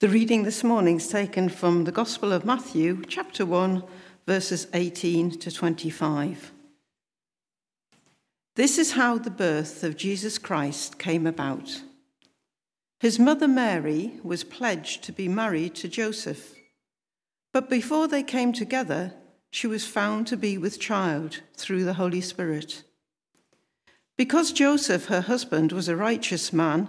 The reading this morning is taken from the Gospel of Matthew, chapter 1, verses 18 to 25. This is how the birth of Jesus Christ came about. His mother Mary was pledged to be married to Joseph, but before they came together, she was found to be with child through the Holy Spirit. Because Joseph, her husband, was a righteous man,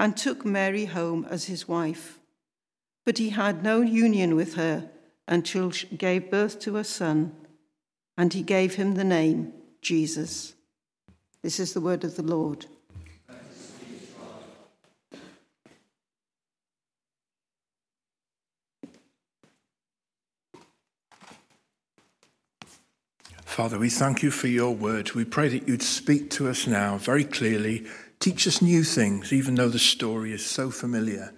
and took Mary home as his wife. But he had no union with her until she gave birth to a son, and he gave him the name Jesus. This is the word of the Lord. Father, we thank you for your word. We pray that you'd speak to us now very clearly Teach us new things, even though the story is so familiar.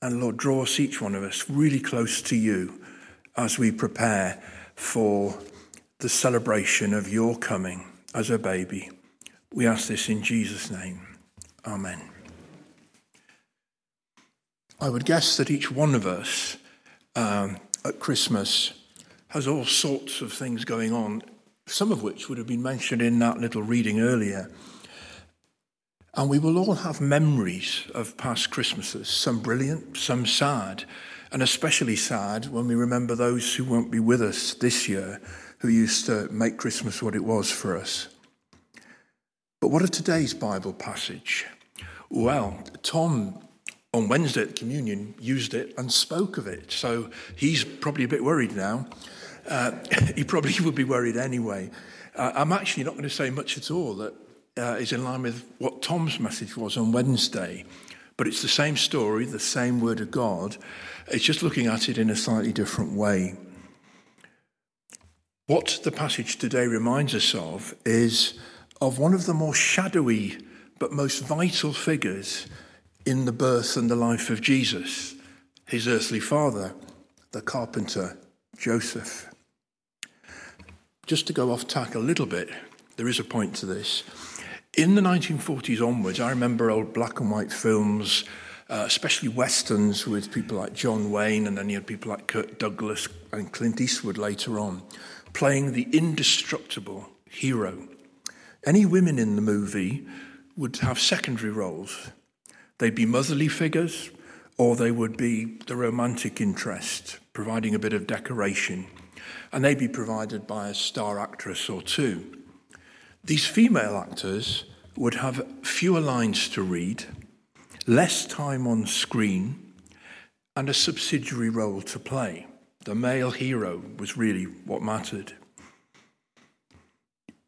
And Lord, draw us, each one of us, really close to you as we prepare for the celebration of your coming as a baby. We ask this in Jesus' name. Amen. I would guess that each one of us um, at Christmas has all sorts of things going on, some of which would have been mentioned in that little reading earlier. And we will all have memories of past Christmases, some brilliant, some sad, and especially sad when we remember those who won't be with us this year, who used to make Christmas what it was for us. But what of today's Bible passage? Well, Tom on Wednesday at communion used it and spoke of it. So he's probably a bit worried now. Uh, he probably would be worried anyway. Uh, I'm actually not going to say much at all that uh, is in line with what Tom's message was on Wednesday. But it's the same story, the same word of God. It's just looking at it in a slightly different way. What the passage today reminds us of is of one of the more shadowy but most vital figures in the birth and the life of Jesus, his earthly father, the carpenter Joseph. Just to go off tack a little bit, there is a point to this. In the 1940s onwards, I remember old black and white films, uh, especially westerns with people like John Wayne, and then you had people like Kirk Douglas and Clint Eastwood later on, playing the indestructible hero. Any women in the movie would have secondary roles. They'd be motherly figures, or they would be the romantic interest, providing a bit of decoration. And they'd be provided by a star actress or two. These female actors would have fewer lines to read, less time on screen, and a subsidiary role to play. The male hero was really what mattered.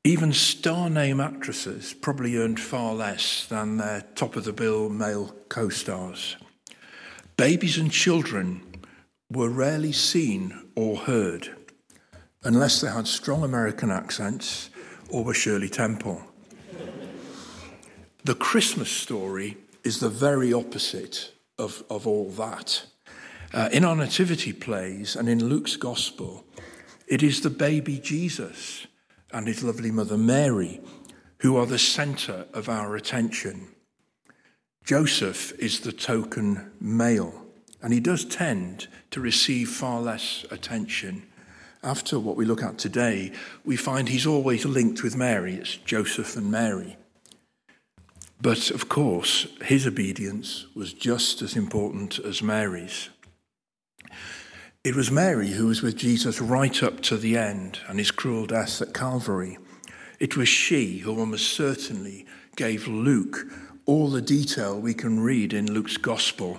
Even star name actresses probably earned far less than their top of the bill male co stars. Babies and children were rarely seen or heard unless they had strong American accents or were Shirley Temple. the Christmas story is the very opposite of, of all that. Uh, in our nativity plays and in Luke's gospel, it is the baby Jesus and his lovely mother Mary who are the center of our attention. Joseph is the token male, and he does tend to receive far less attention after what we look at today, we find he's always linked with Mary. It's Joseph and Mary. But of course, his obedience was just as important as Mary's. It was Mary who was with Jesus right up to the end and his cruel death at Calvary. It was she who almost certainly gave Luke all the detail we can read in Luke's gospel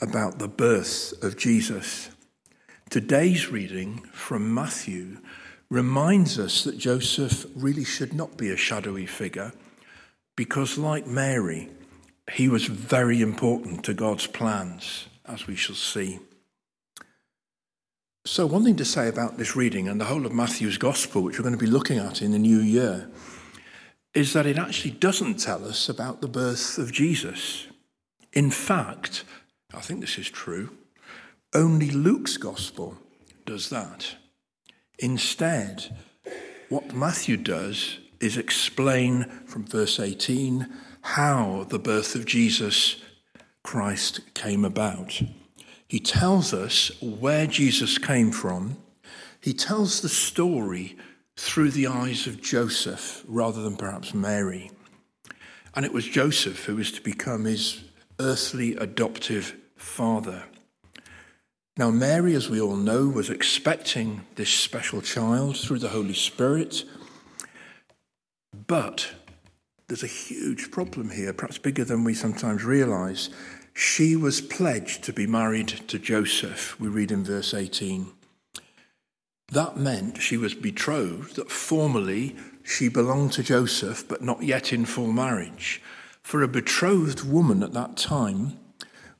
about the birth of Jesus. Today's reading from Matthew reminds us that Joseph really should not be a shadowy figure because, like Mary, he was very important to God's plans, as we shall see. So, one thing to say about this reading and the whole of Matthew's Gospel, which we're going to be looking at in the new year, is that it actually doesn't tell us about the birth of Jesus. In fact, I think this is true, only Luke's Gospel does that. Instead, what Matthew does is explain from verse 18 how the birth of Jesus Christ came about. He tells us where Jesus came from. He tells the story through the eyes of Joseph rather than perhaps Mary. And it was Joseph who was to become his earthly adoptive father. Now, Mary, as we all know, was expecting this special child through the Holy Spirit. But there's a huge problem here, perhaps bigger than we sometimes realize. She was pledged to be married to Joseph, we read in verse 18. That meant she was betrothed, that formally she belonged to Joseph, but not yet in full marriage. For a betrothed woman at that time,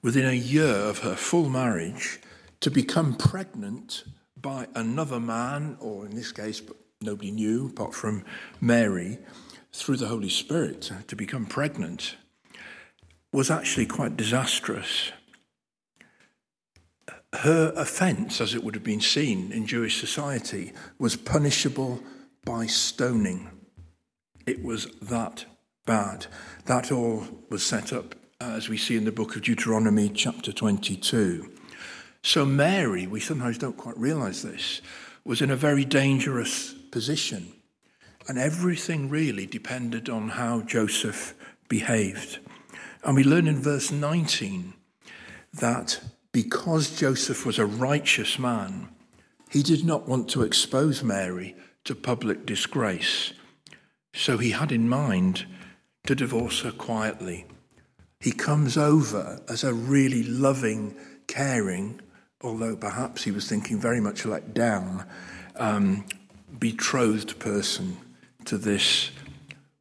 within a year of her full marriage, to become pregnant by another man, or in this case, nobody knew apart from Mary, through the Holy Spirit, to become pregnant, was actually quite disastrous her offence, as it would have been seen in Jewish society, was punishable by stoning. It was that bad. That all was set up, as we see in the book of Deuteronomy, chapter 22. So, Mary, we sometimes don't quite realize this, was in a very dangerous position. And everything really depended on how Joseph behaved. And we learn in verse 19 that because Joseph was a righteous man, he did not want to expose Mary to public disgrace. So he had in mind to divorce her quietly. He comes over as a really loving, caring, although perhaps he was thinking very much like down, um, betrothed person to this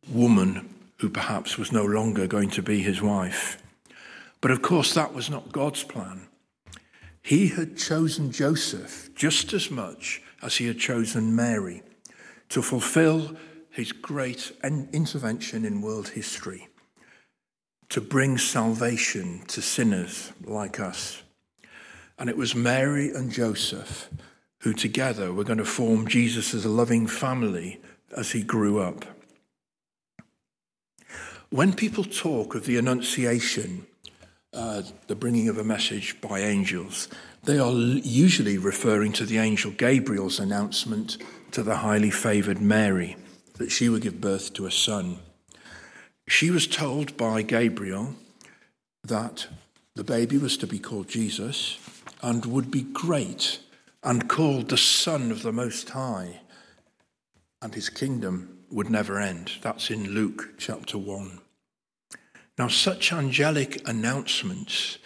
woman who perhaps was no longer going to be his wife. But of course, that was not God's plan. He had chosen Joseph just as much as he had chosen Mary to fulfill his great intervention in world history, to bring salvation to sinners like us. And it was Mary and Joseph who together were going to form Jesus loving family as he grew up. When people talk of the Annunciation, uh, the bringing of a message by angels, they are usually referring to the angel Gabriel's announcement to the highly favored Mary that she would give birth to a son. She was told by Gabriel that the baby was to be called Jesus and would be great and called the Son of the Most High, and his kingdom would never end. That's in Luke chapter 1. Now, such angelic announcements,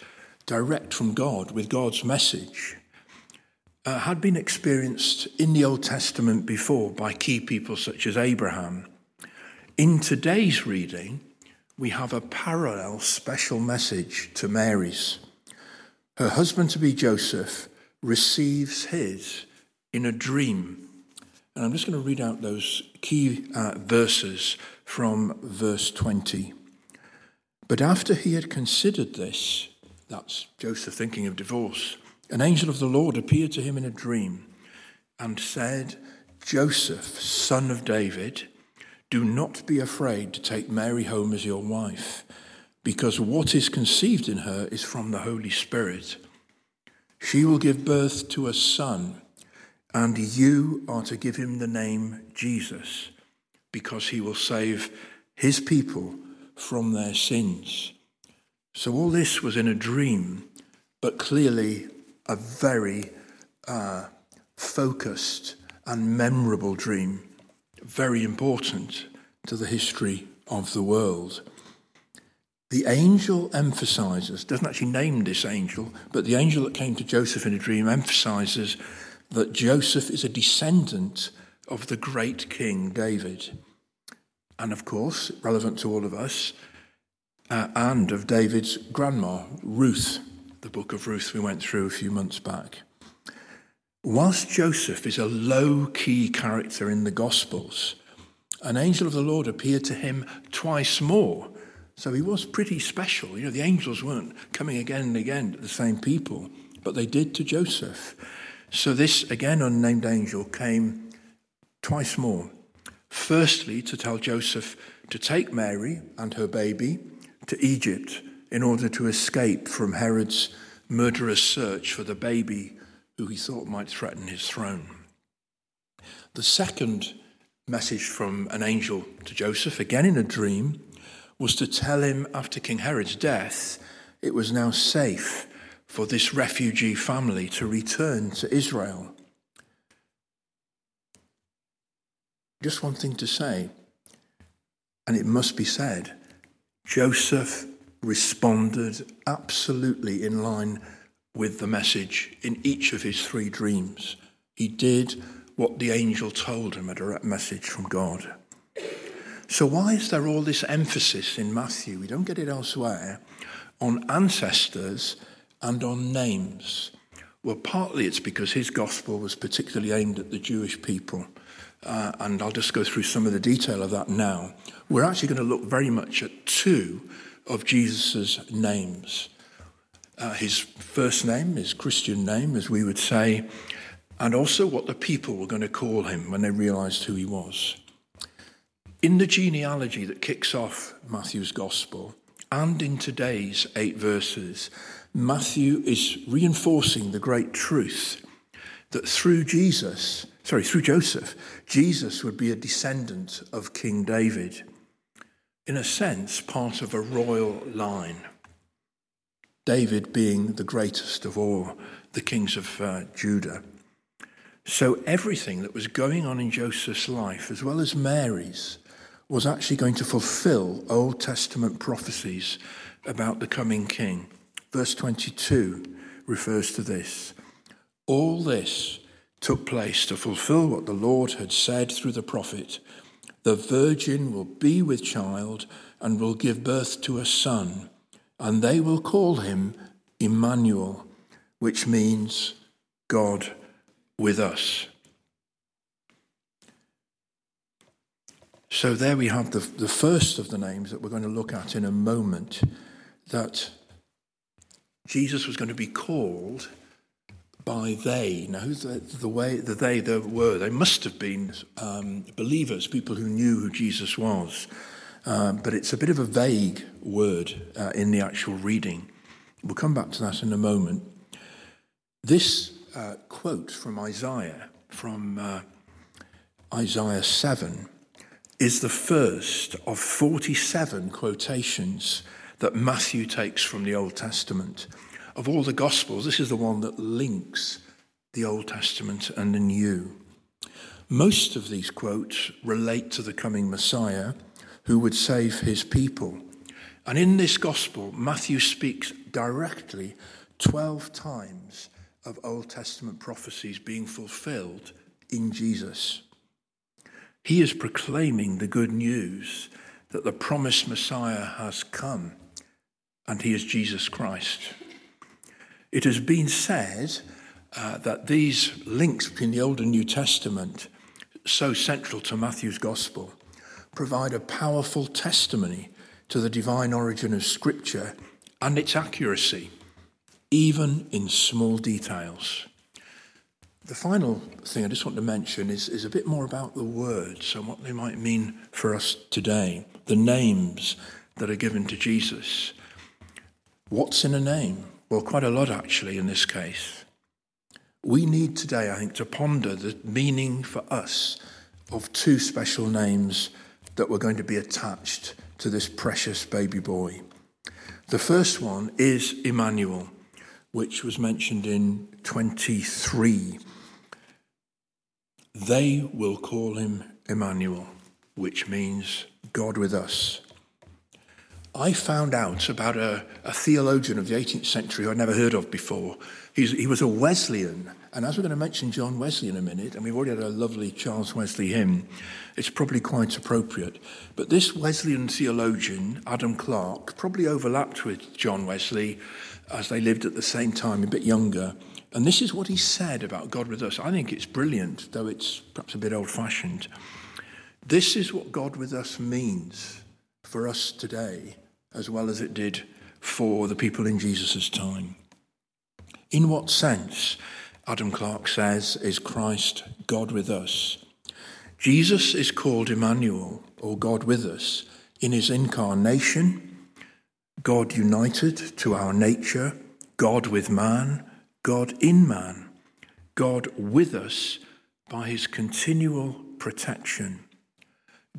direct from God with God's message, uh, had been experienced in the Old Testament before by key people such as Abraham. In today's reading, we have a parallel special message to Mary's. Her husband to be Joseph receives his in a dream. And I'm just going to read out those key uh, verses from verse 20. But after he had considered this, that's Joseph thinking of divorce, an angel of the Lord appeared to him in a dream and said, Joseph, son of David, do not be afraid to take Mary home as your wife, because what is conceived in her is from the Holy Spirit. She will give birth to a son, and you are to give him the name Jesus, because he will save his people from their sins. So all this was in a dream, but clearly a very uh, focused and memorable dream, very important to the history of the world. The angel emphasizes, doesn't actually name this angel, but the angel that came to Joseph in a dream emphasizes that Joseph is a descendant of the great King David. And of course, relevant to all of us, uh, and of David's grandma, Ruth, the book of Ruth we went through a few months back. Whilst Joseph is a low key character in the Gospels, an angel of the Lord appeared to him twice more. So he was pretty special. You know, the angels weren't coming again and again to the same people, but they did to Joseph. So this, again, unnamed angel came twice more. Firstly, to tell Joseph to take Mary and her baby to Egypt in order to escape from Herod's murderous search for the baby who he thought might threaten his throne. The second message from an angel to Joseph, again in a dream, was to tell him after King Herod's death it was now safe for this refugee family to return to Israel. Just one thing to say, and it must be said Joseph responded absolutely in line with the message in each of his three dreams. He did what the angel told him, a direct message from God. So, why is there all this emphasis in Matthew? We don't get it elsewhere on ancestors and on names. Well, partly it's because his gospel was particularly aimed at the Jewish people. Uh, and I'll just go through some of the detail of that now. We're actually going to look very much at two of Jesus' names uh, his first name, his Christian name, as we would say, and also what the people were going to call him when they realized who he was. In the genealogy that kicks off Matthew's gospel, and in today's eight verses, Matthew is reinforcing the great truth that through Jesus, sorry, through Joseph, Jesus would be a descendant of King David. In a sense, part of a royal line. David being the greatest of all the kings of uh, Judah. So everything that was going on in Joseph's life, as well as Mary's, was actually going to fulfill Old Testament prophecies about the coming king. Verse 22 refers to this. All this took place to fulfill what the Lord had said through the prophet The virgin will be with child and will give birth to a son and they will call him Emmanuel, which means God with us. So there we have the, the first of the names that we're going to look at in a moment that Jesus was going to be called by they. Now, who's the, the way the they there were? They must have been um, believers, people who knew who Jesus was. Um, but it's a bit of a vague word uh, in the actual reading. We'll come back to that in a moment. This uh, quote from Isaiah, from uh, Isaiah 7, is the first of 47 quotations that Matthew takes from the Old Testament. Of all the Gospels, this is the one that links the Old Testament and the New. Most of these quotes relate to the coming Messiah who would save his people. And in this gospel, Matthew speaks directly 12 times of Old Testament prophecies being fulfilled in Jesus. He is proclaiming the good news that the promised Messiah has come, and he is Jesus Christ. It has been said uh, that these links between the Old and New Testament, so central to Matthew's gospel, provide a powerful testimony to the divine origin of Scripture and its accuracy, even in small details. The final thing I just want to mention is, is a bit more about the words and what they might mean for us today, the names that are given to Jesus. What's in a name? Well, quite a lot actually in this case. We need today, I think, to ponder the meaning for us of two special names that were going to be attached to this precious baby boy. The first one is Emmanuel, which was mentioned in 23. They will call him Emmanuel, which means God with us. I found out about a, a, theologian of the 18th century who I'd never heard of before. He's, he was a Wesleyan. And as we're going to mention John Wesley in a minute, and we've already had a lovely Charles Wesley hymn, it's probably quite appropriate. But this Wesleyan theologian, Adam Clarke, probably overlapped with John Wesley as they lived at the same time, a bit younger. And this is what he said about God with us. I think it's brilliant, though it's perhaps a bit old fashioned. This is what God with us means for us today as well as it did for the people in Jesus' time. In what sense, Adam Clarke says, is Christ God with us? Jesus is called Emmanuel, or God with us, in his incarnation, God united to our nature, God with man, God in man, God with us by his continual protection,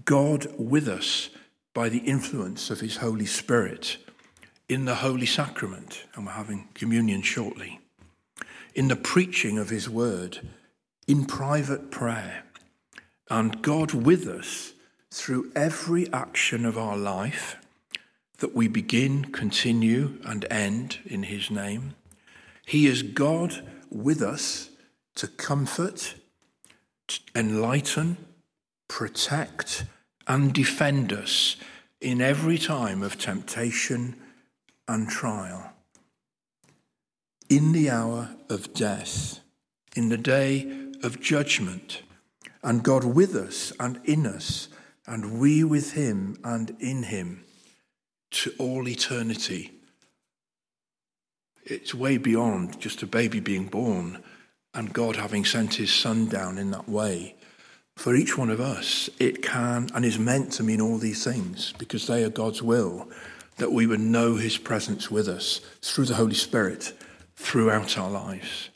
God with us by the influence of his Holy Spirit in the Holy Sacrament, and we're having communion shortly, in the preaching of his word, in private prayer, and God with us through every action of our life that we begin, continue, and end in his name. He is God with us to comfort, to enlighten, protect, and defend us in every time of temptation and trial. In the hour of death, in the day of judgment, and God with us and in us, and we with him and in him to all eternity. It's way beyond just a baby being born and God having sent his son down in that way for each one of us, it can and is meant to mean all these things because they are God's will, that we would know his presence with us through the Holy Spirit throughout our lives.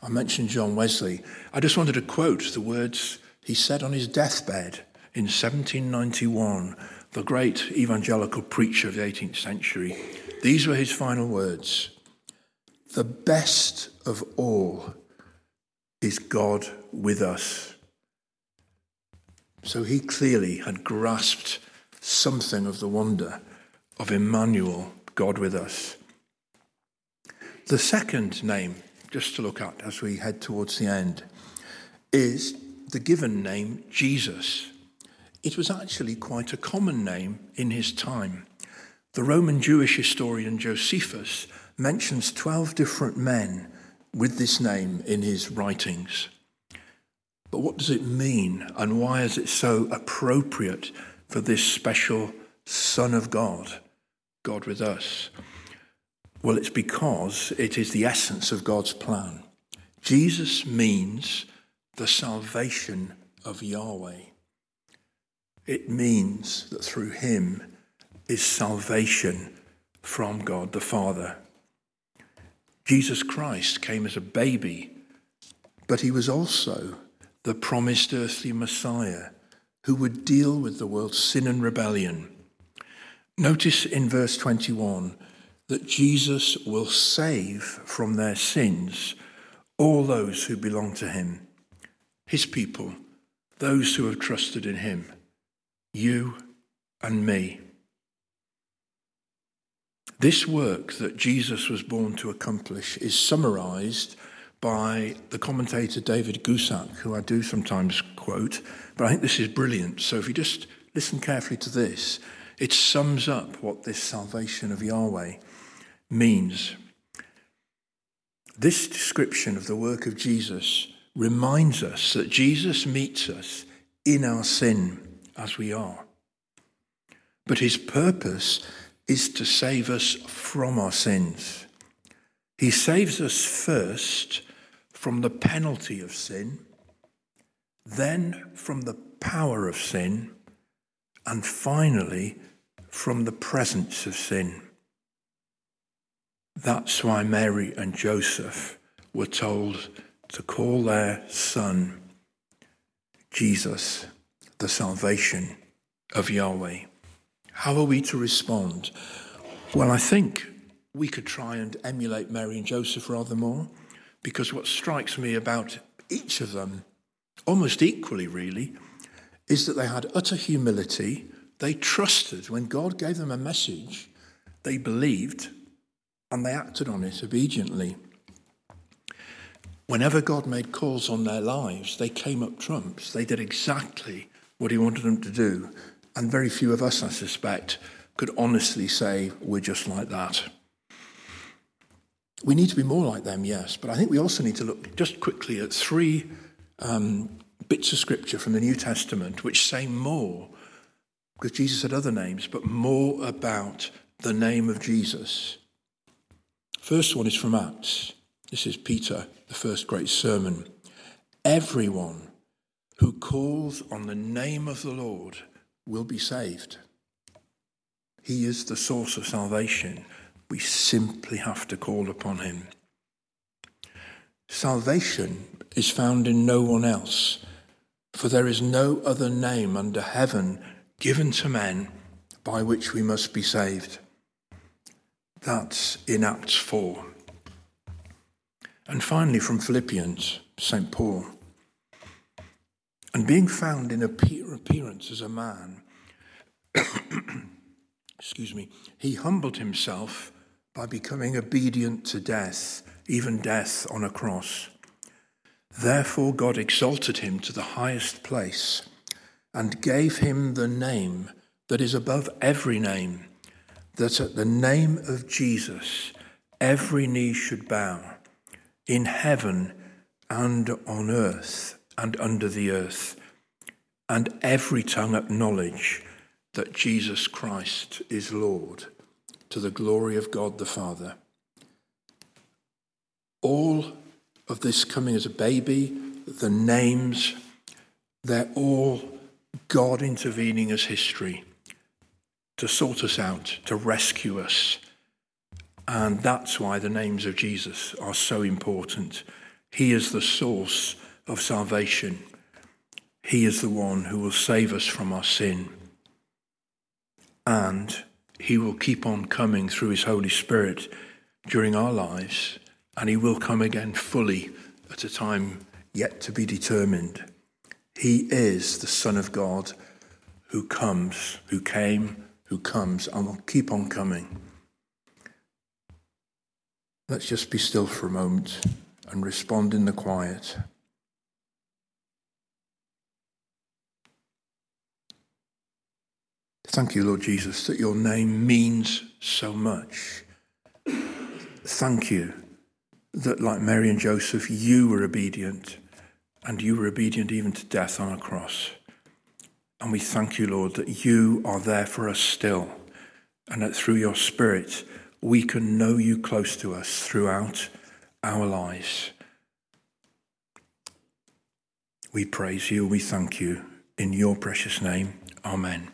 I mentioned John Wesley. I just wanted to quote the words he said on his deathbed in 1791, the great evangelical preacher of the 18th century. These were his final words The best of all is God with us. So he clearly had grasped something of the wonder of Emmanuel, God with us. The second name, just to look at as we head towards the end, is the given name Jesus. It was actually quite a common name in his time. The Roman Jewish historian Josephus mentions 12 different men with this name in his writings. But what does it mean, and why is it so appropriate for this special Son of God, God with us? Well, it's because it is the essence of God's plan. Jesus means the salvation of Yahweh. It means that through him is salvation from God the Father. Jesus Christ came as a baby, but he was also the promised earthly Messiah who would deal with the world's sin and rebellion. Notice in verse 21 that Jesus will save from their sins all those who belong to him, his people, those who have trusted in him, you and me. This work that Jesus was born to accomplish is summarized by the commentator David Guzik, who I do sometimes quote, but I think this is brilliant. So if you just listen carefully to this, it sums up what this salvation of Yahweh means. This description of the work of Jesus reminds us that Jesus meets us in our sin as we are. But his purpose is to save us from our sins. He saves us first from the penalty of sin, then from the power of sin, and finally from the presence of sin. That's why Mary and Joseph were told to call their son Jesus the salvation of Yahweh. How are we to respond? Well, I think we could try and emulate Mary and Joseph rather more, because what strikes me about each of them, almost equally really, is that they had utter humility. They trusted when God gave them a message, they believed, and they acted on it obediently. Whenever God made calls on their lives, they came up trumps. They did exactly what He wanted them to do. And very few of us, I suspect, could honestly say we're just like that. We need to be more like them, yes, but I think we also need to look just quickly at three um, bits of scripture from the New Testament which say more, because Jesus had other names, but more about the name of Jesus. First one is from Acts. This is Peter, the first great sermon. Everyone who calls on the name of the Lord will be saved. He is the source of salvation. We simply have to call upon him. Salvation is found in no one else, for there is no other name under heaven given to men by which we must be saved. That's in Acts 4. And finally, from Philippians, St. Paul. And being found in appearance as a man, excuse me, he humbled himself by becoming obedient to death, even death on a cross. Therefore, God exalted him to the highest place and gave him the name that is above every name, that at the name of Jesus every knee should bow in heaven and on earth and under the earth, and every tongue acknowledge that Jesus Christ is Lord, to the glory of God the Father. All of this coming as a baby, the names, they're all God intervening as history to sort us out, to rescue us and that's why the names of Jesus are so important. He is the source of salvation. He is the one who will save us from our sin. And He will keep on coming through His Holy Spirit during our lives, and He will come again fully at a time yet to be determined. He is the Son of God who comes, who came, who comes, and will keep on coming. Let's just be still for a moment and respond in the quiet. Thank you, Lord Jesus, that your name means so much. Thank you that, like Mary and Joseph, you were obedient and you were obedient even to death on a cross. And we thank you, Lord, that you are there for us still and that through your Spirit, we can know you close to us throughout our lives. We praise you, we thank you. In your precious name, Amen.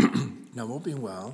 now, being well,